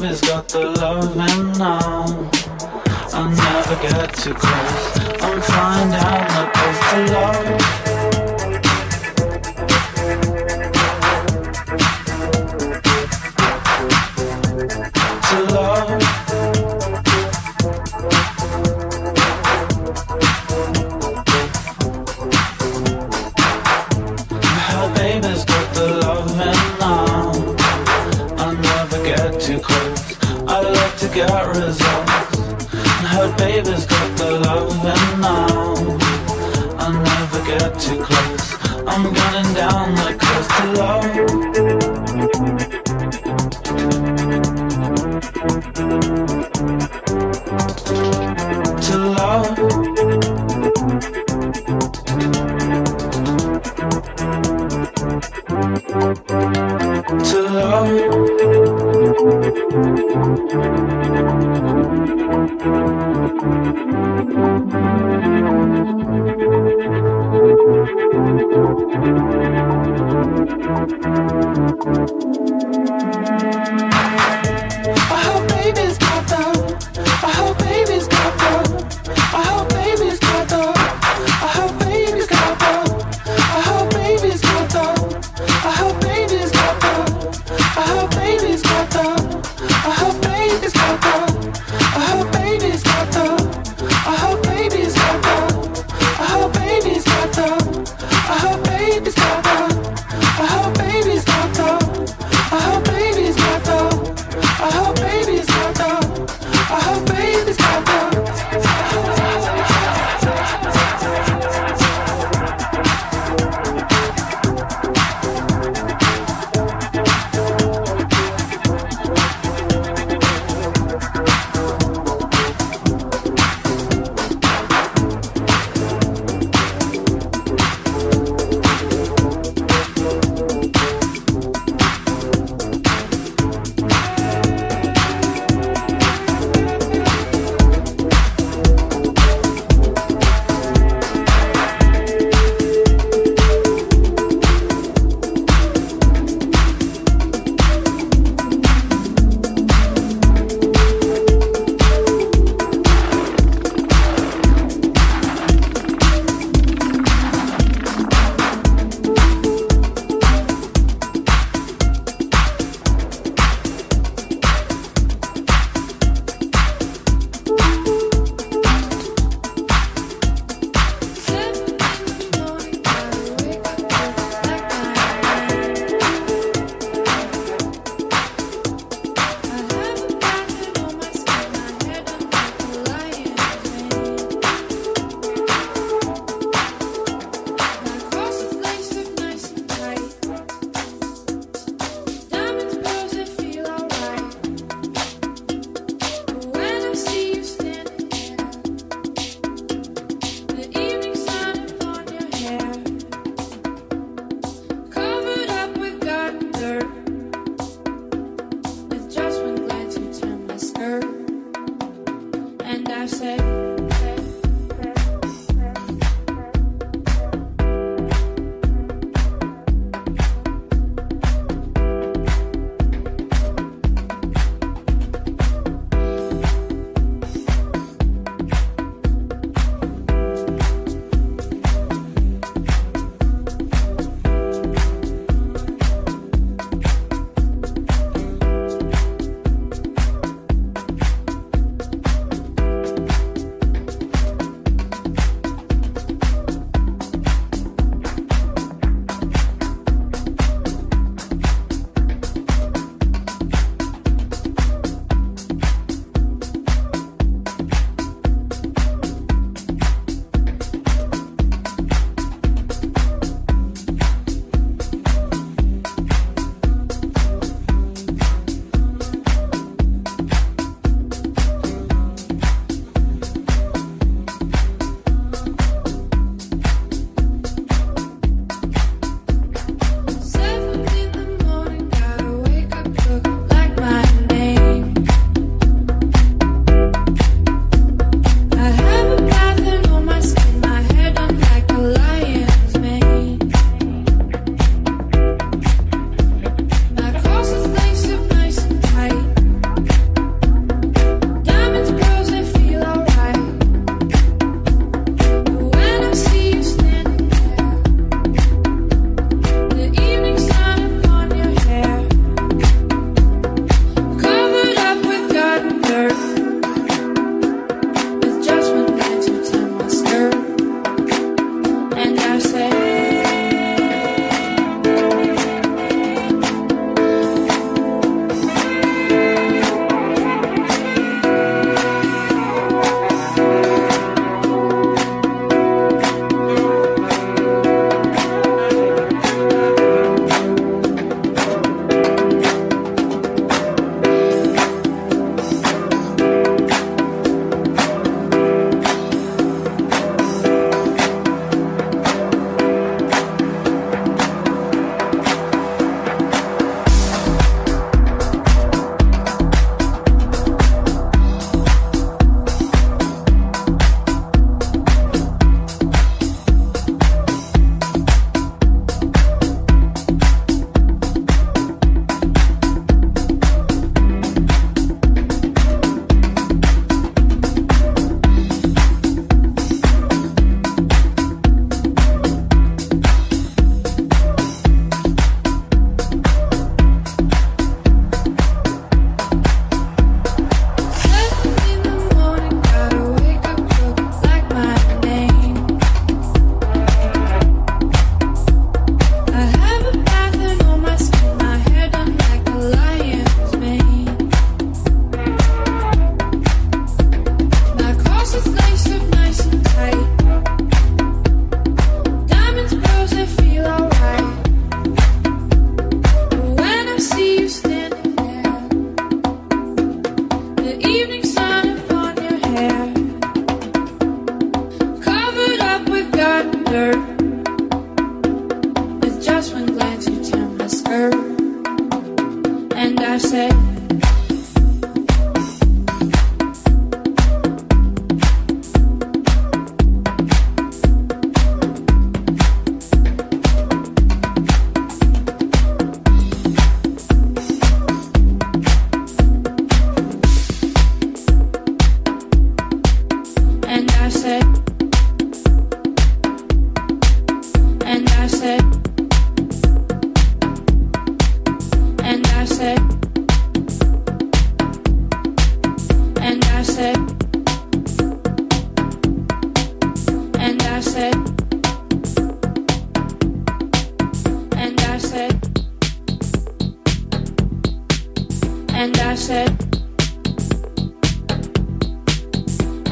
baby's got the love and now I never get to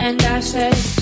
And I said,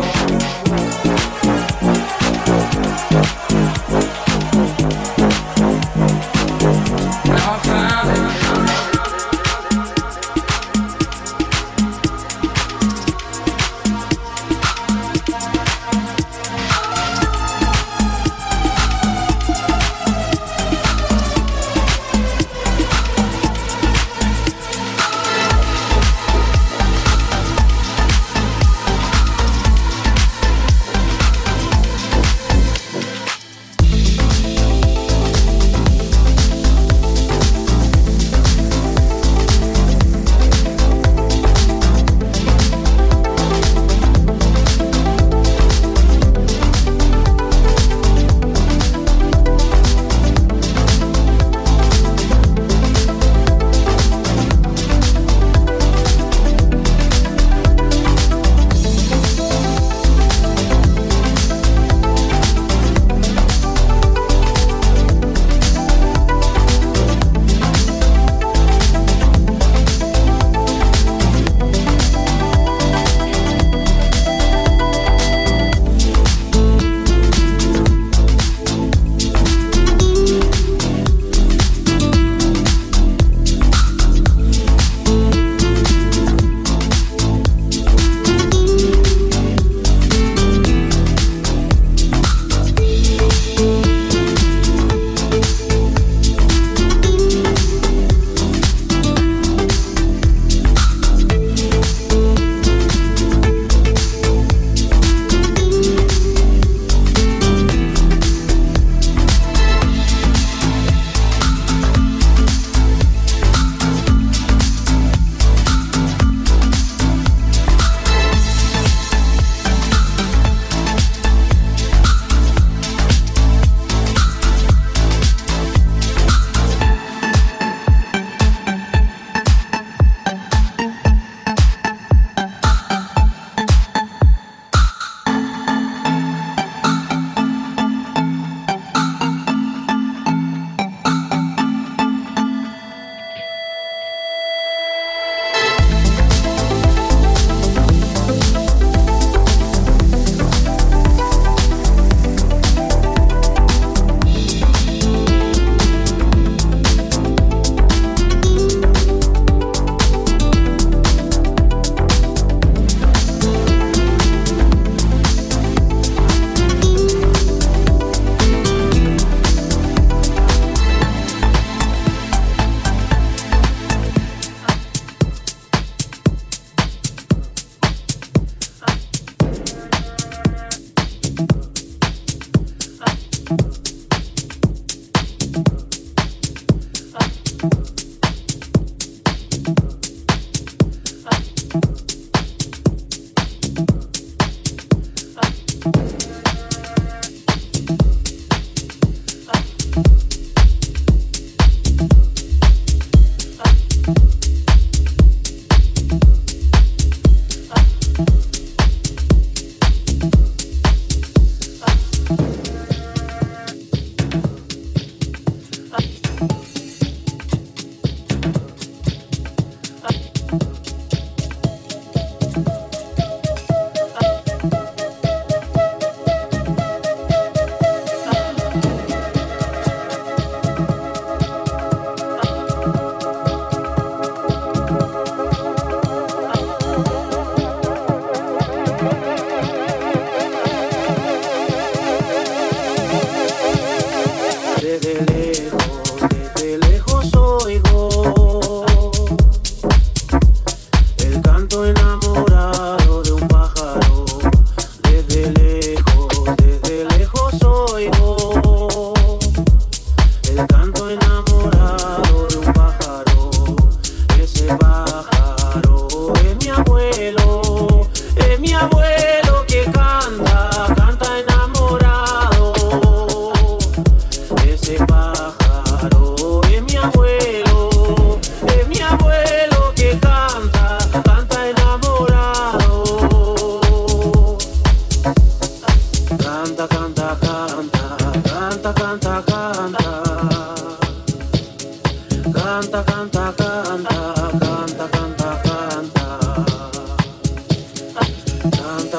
go.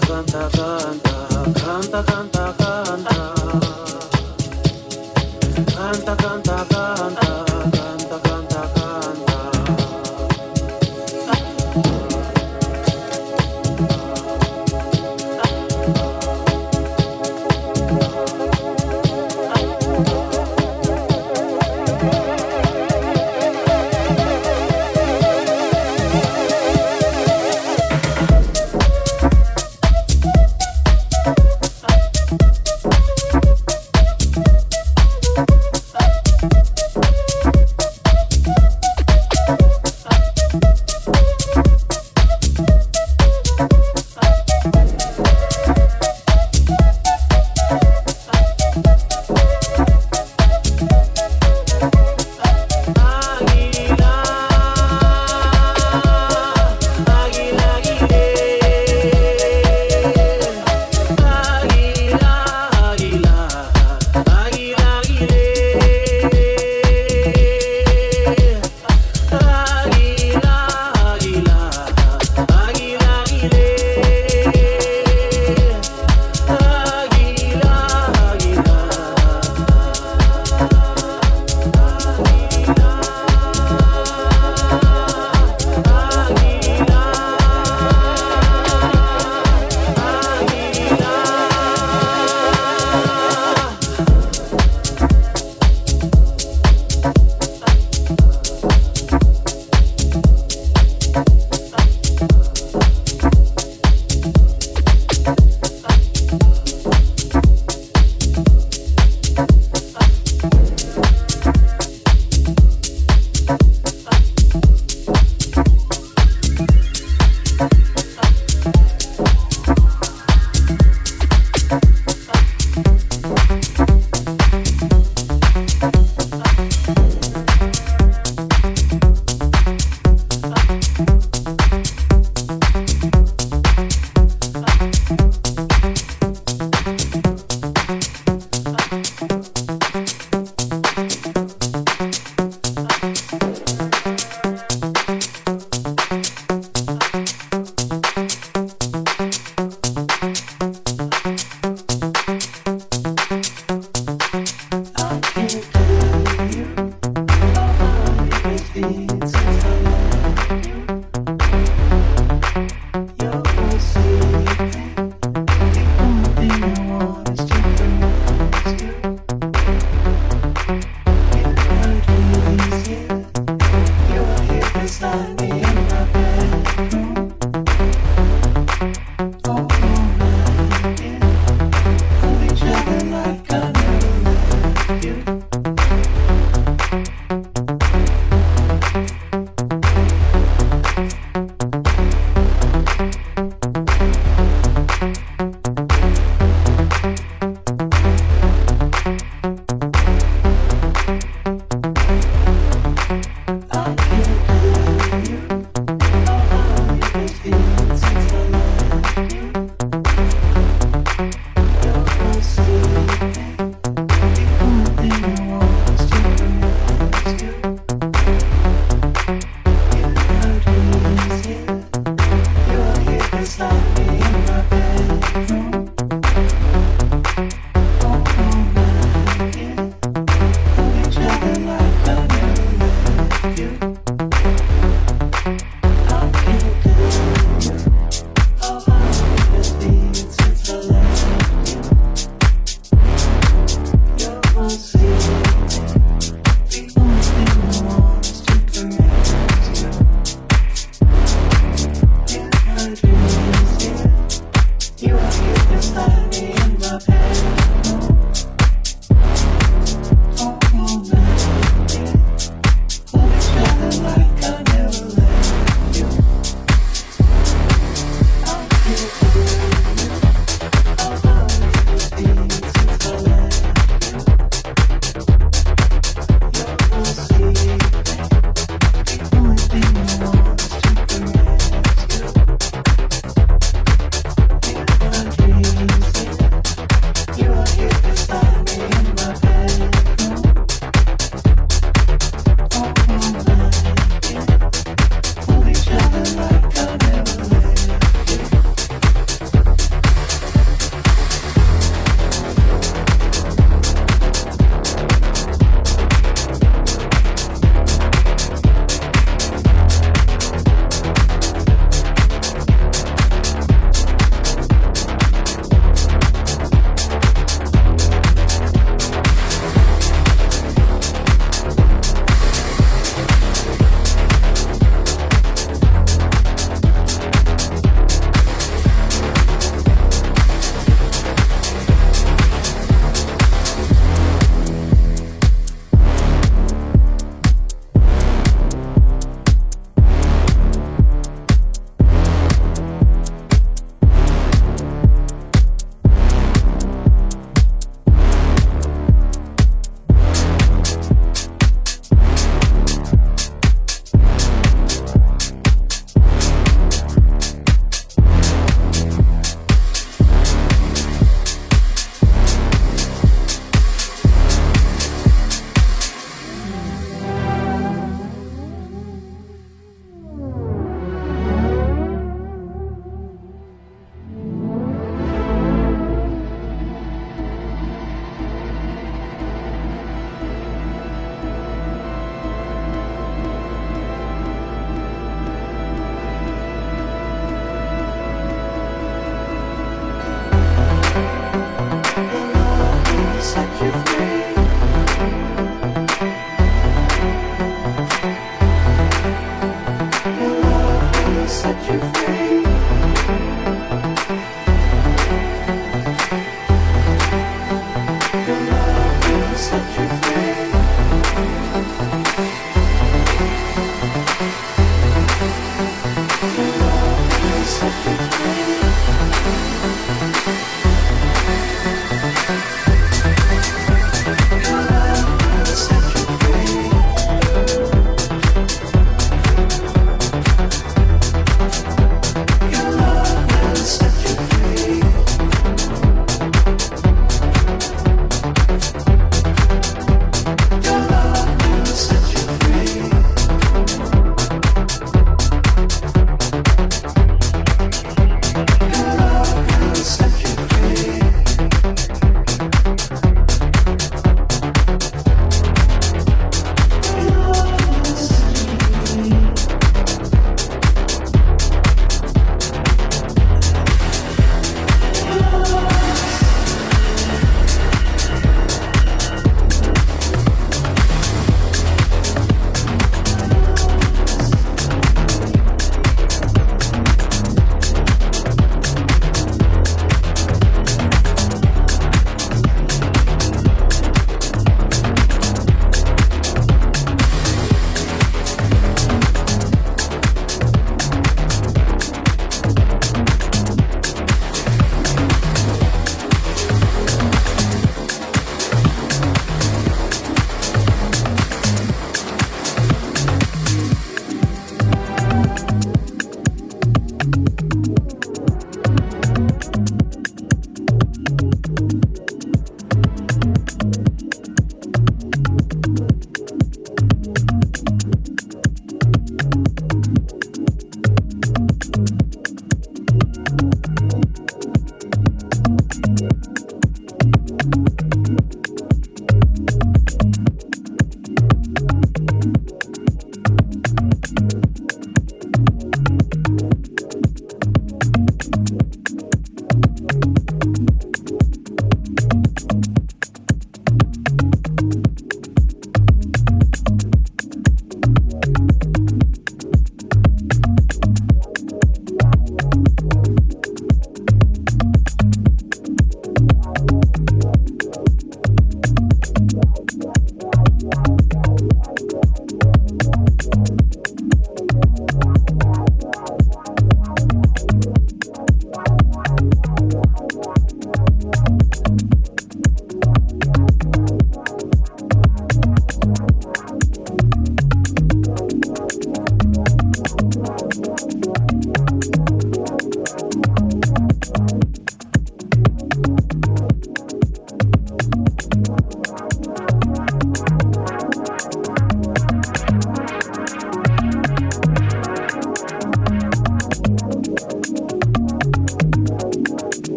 canta, canta, canta, canta, canta, canta.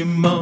Only loved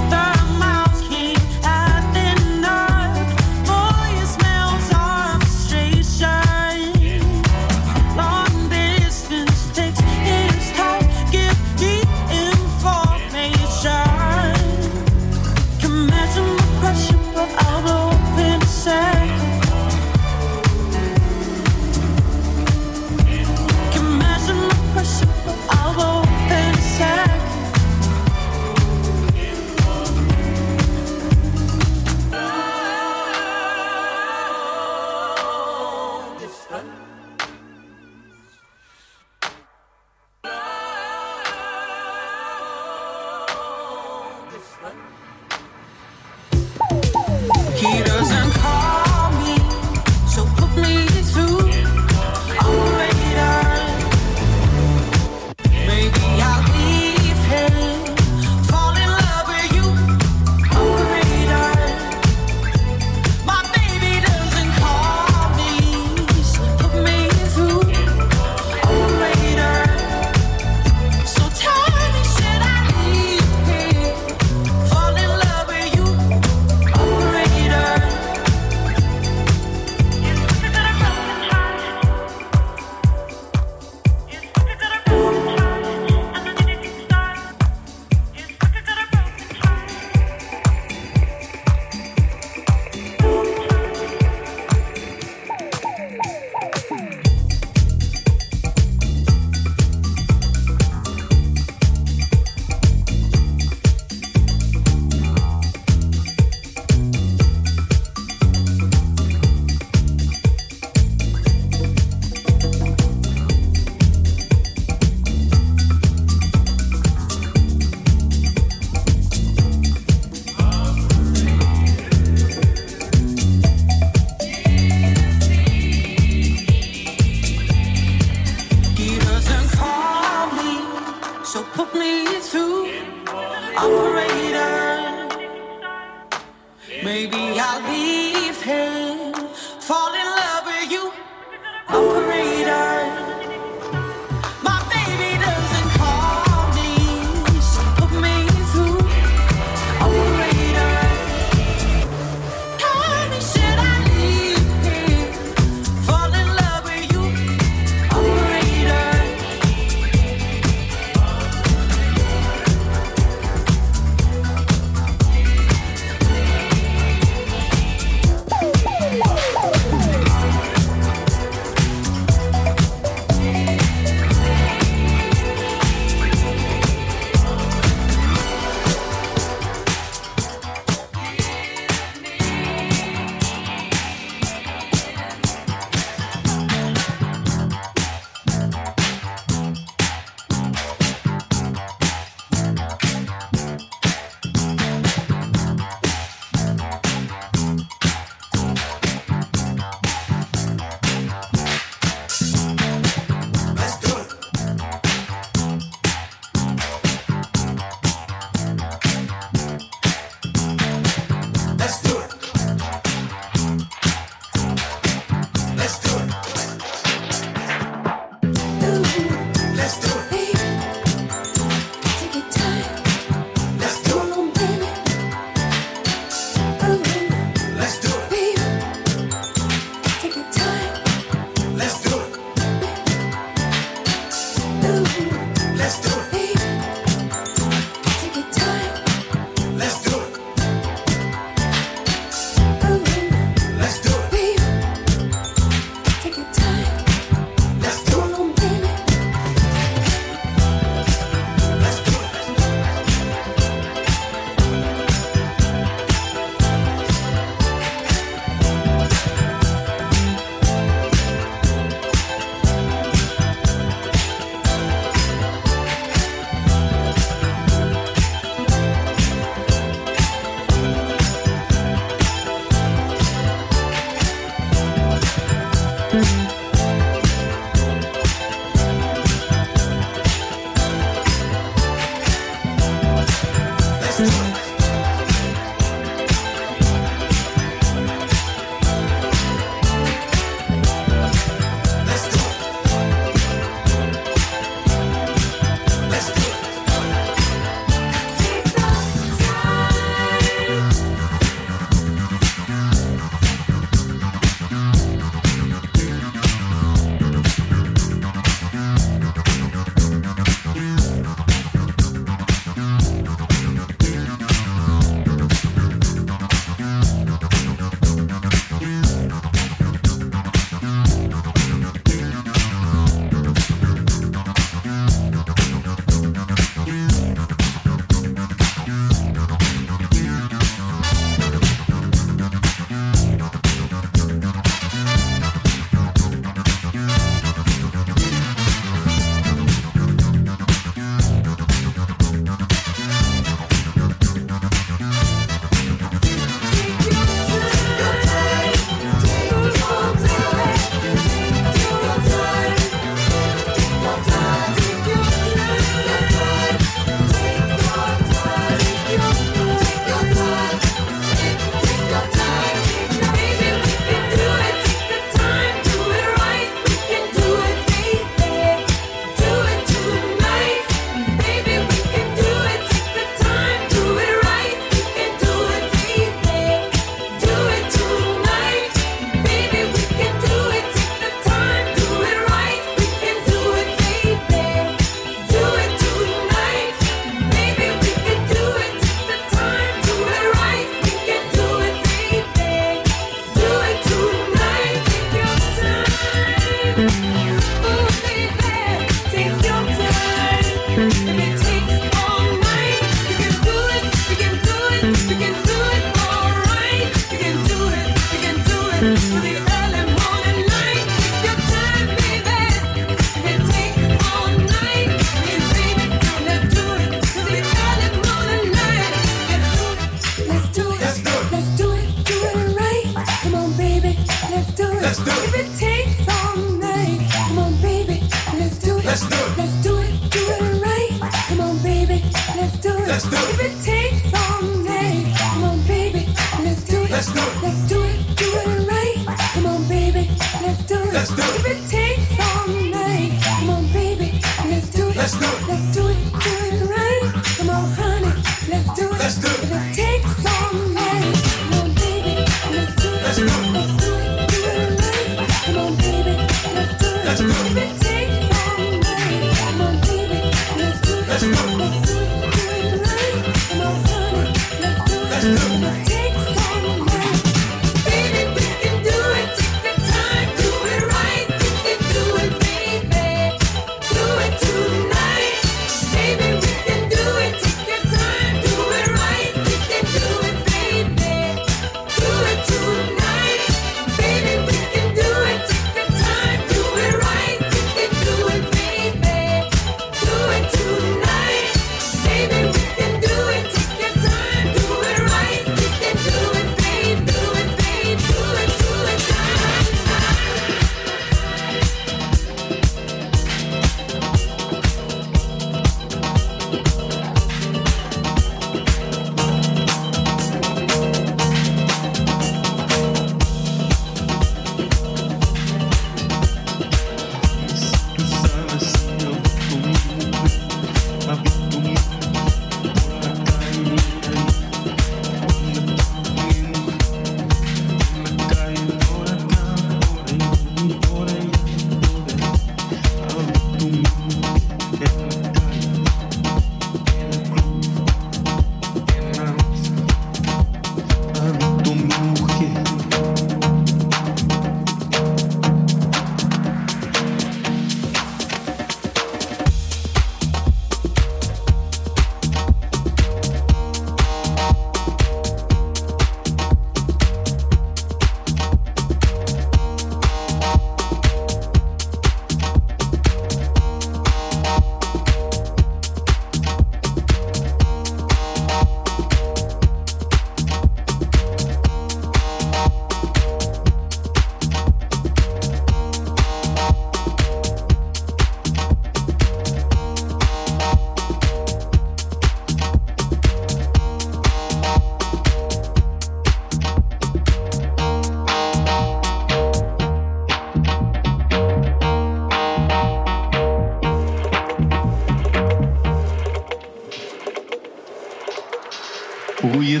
ia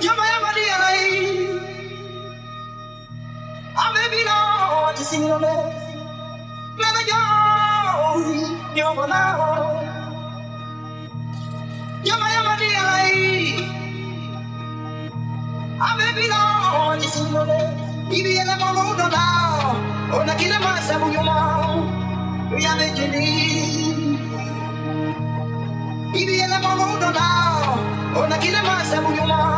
Your memory alive. I may be not to see no less. Never go. You're my love. Your memory alive. I may be not to see no less. Ibi ele moro no na. Ona kile masa buyuma. Ya me jini. Ibi ele moro no na. Ona kile masa buyuma.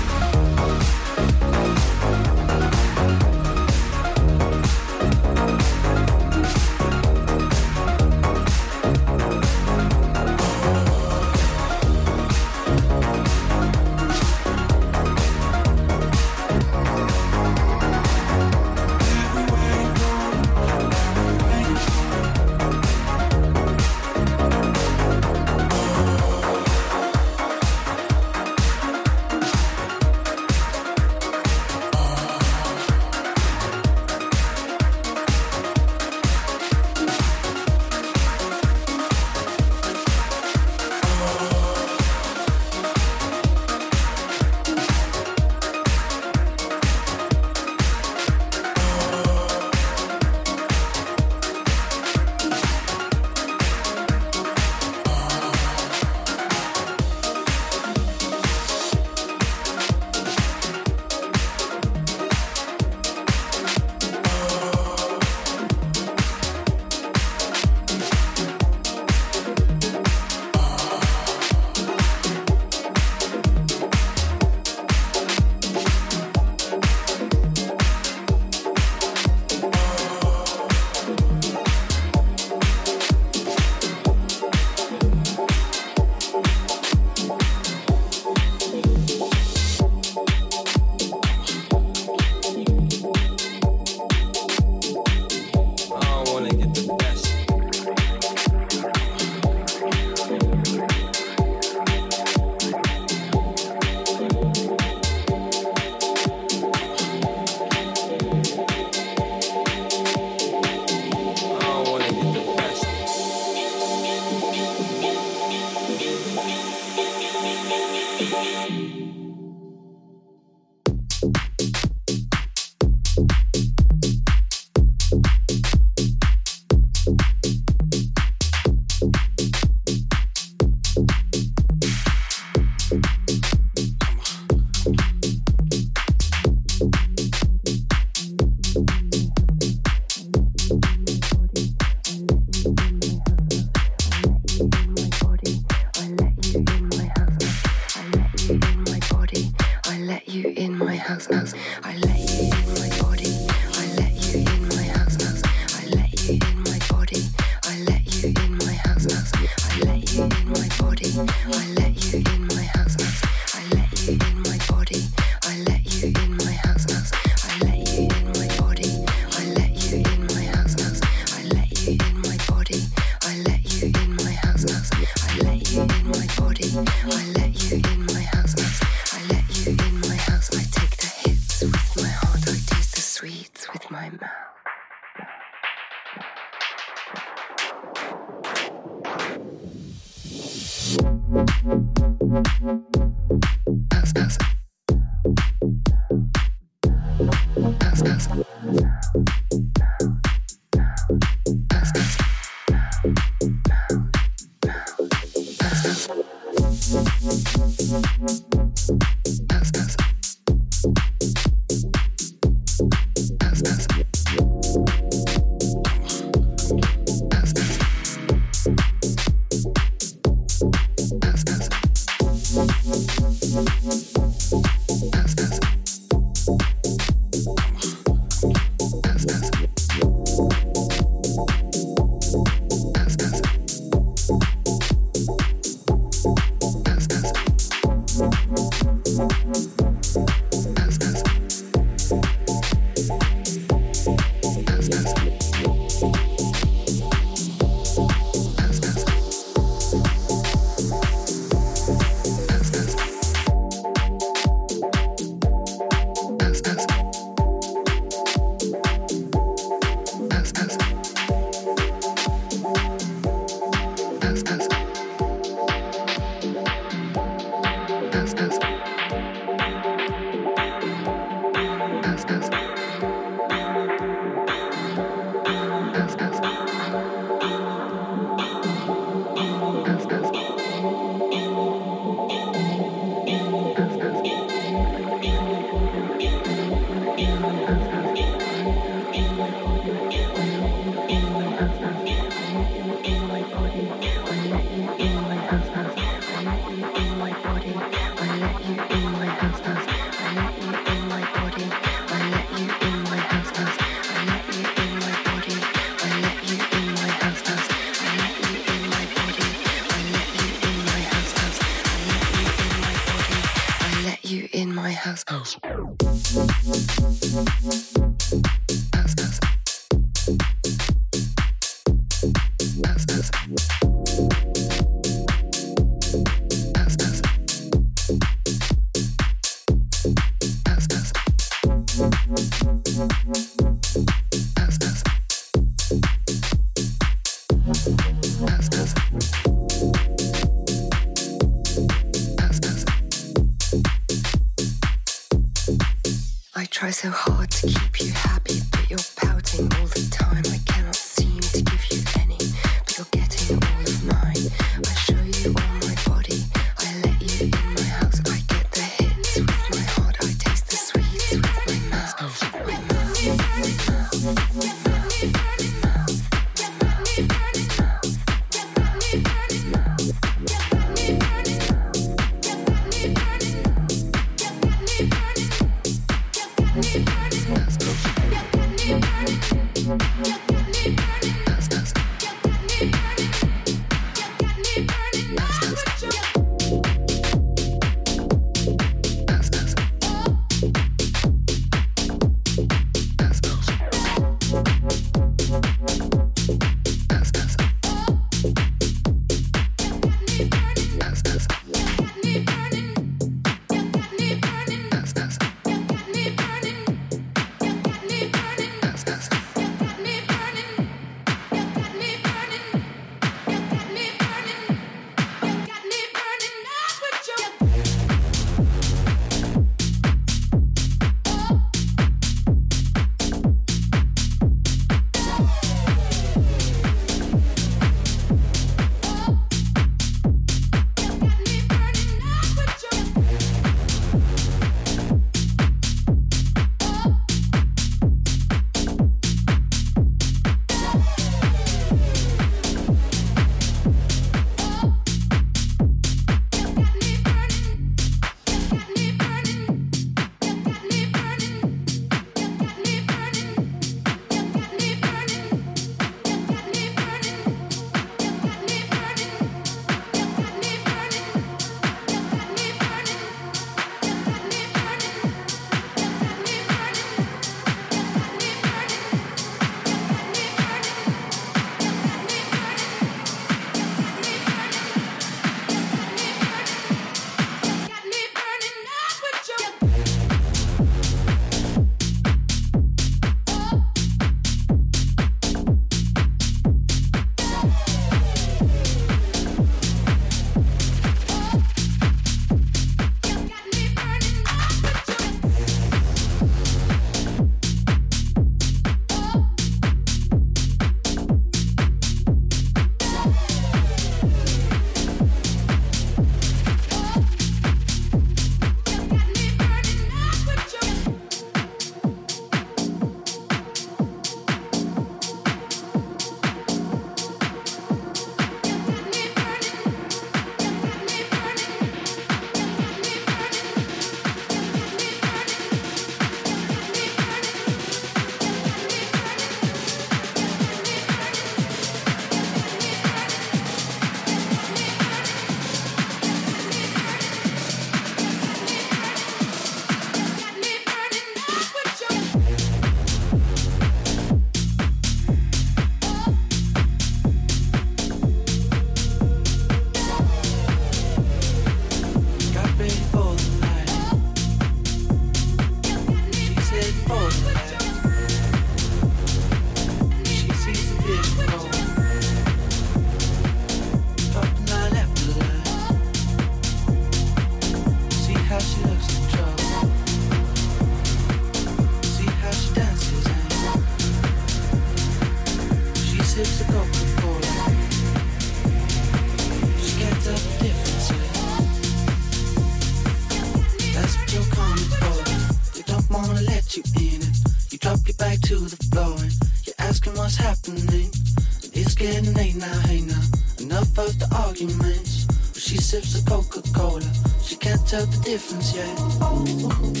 sips of Coca Cola. She can't tell the difference yet.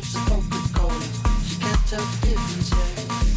sips a Coca-Cola. She can't tell the difference yet.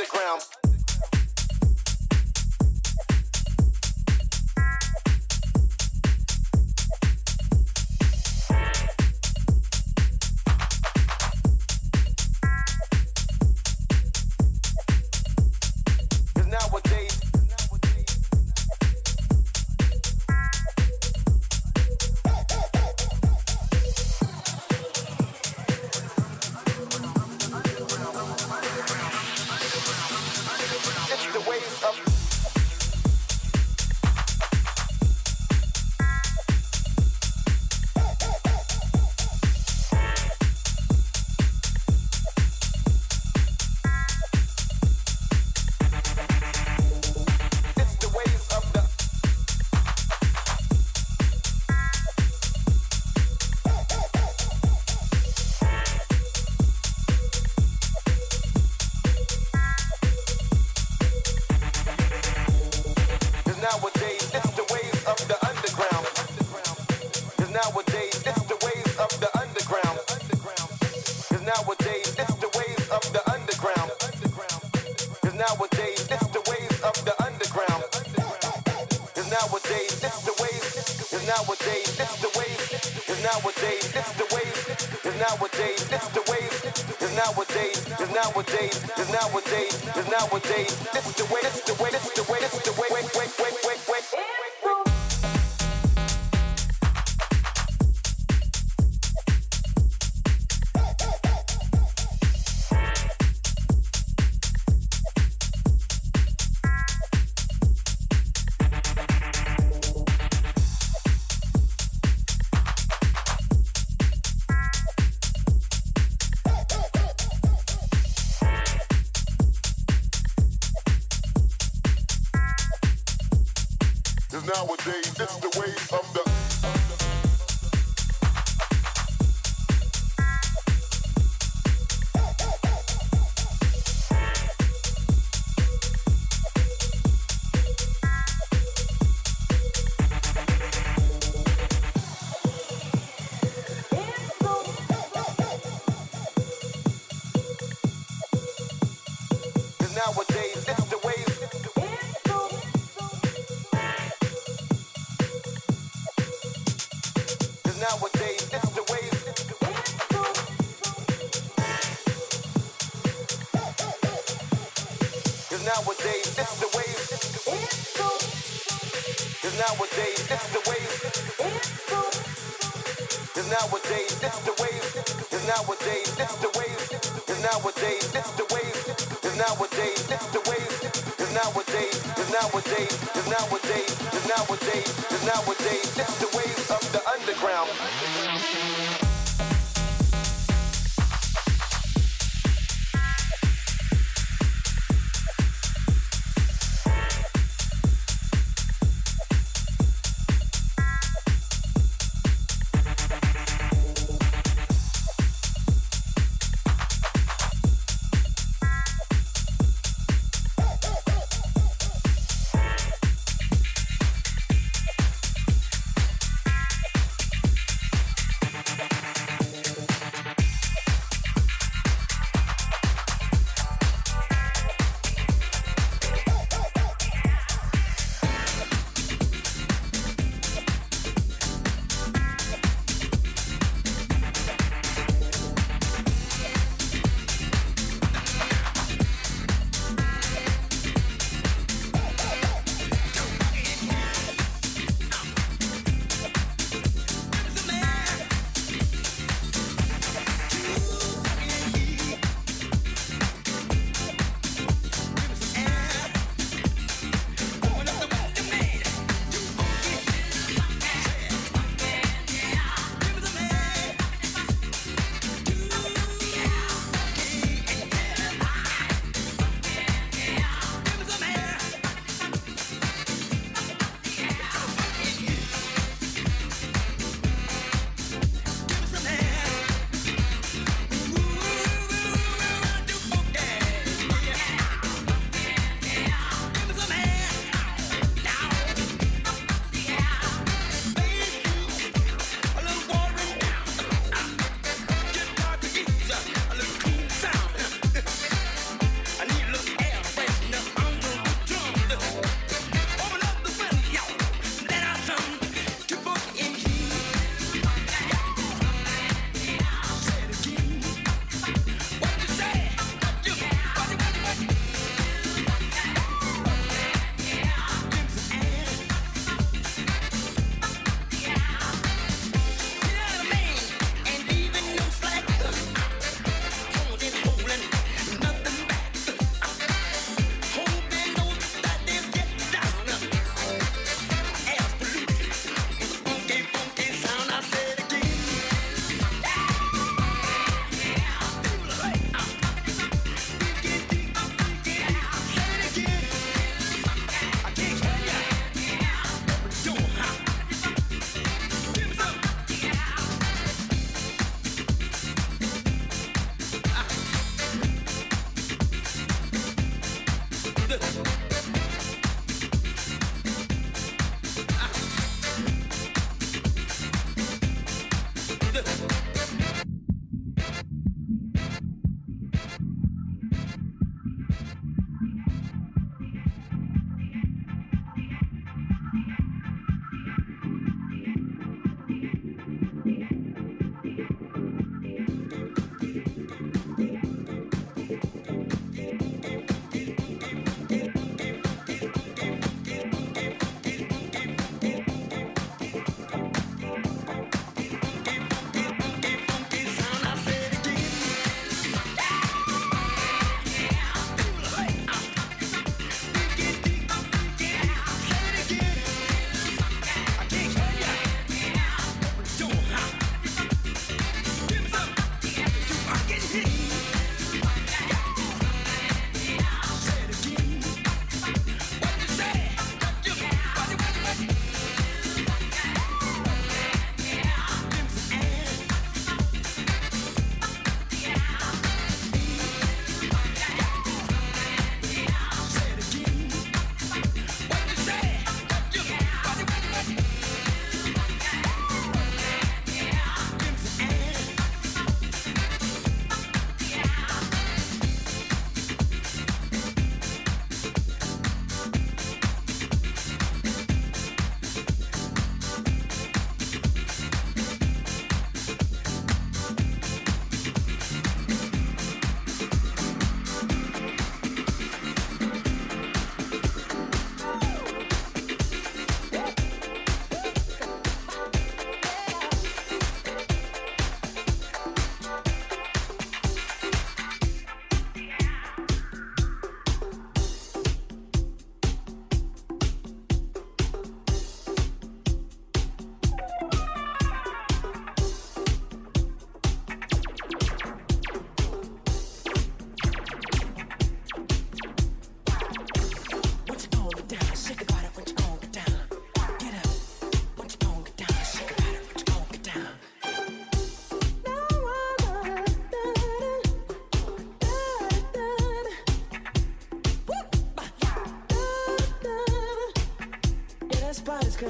underground. is nowadays. It's the way of the.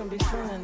Be fun.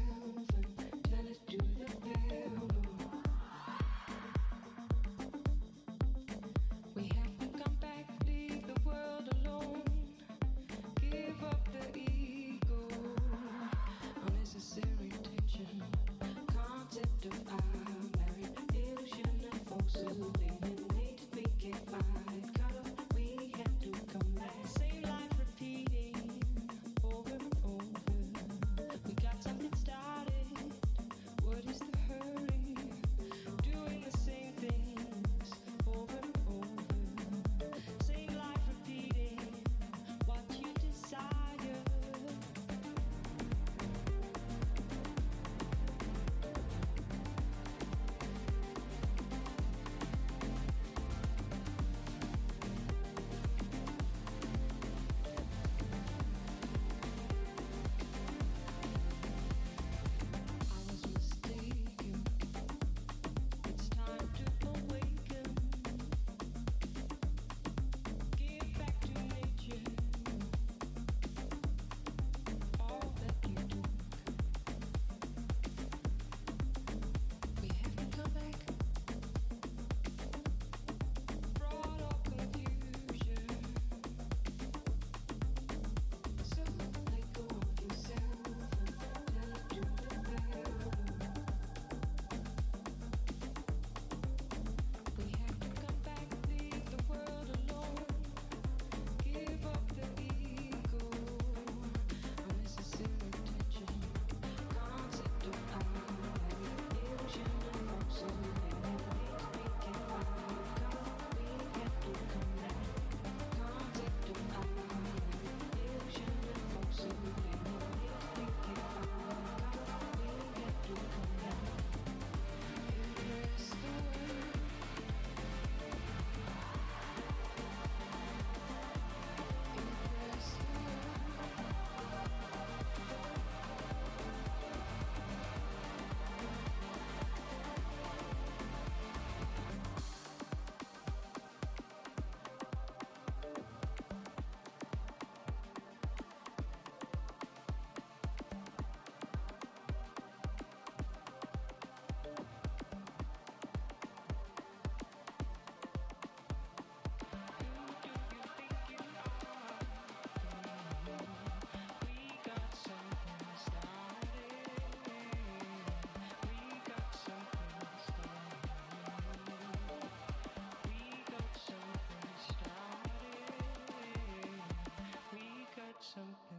something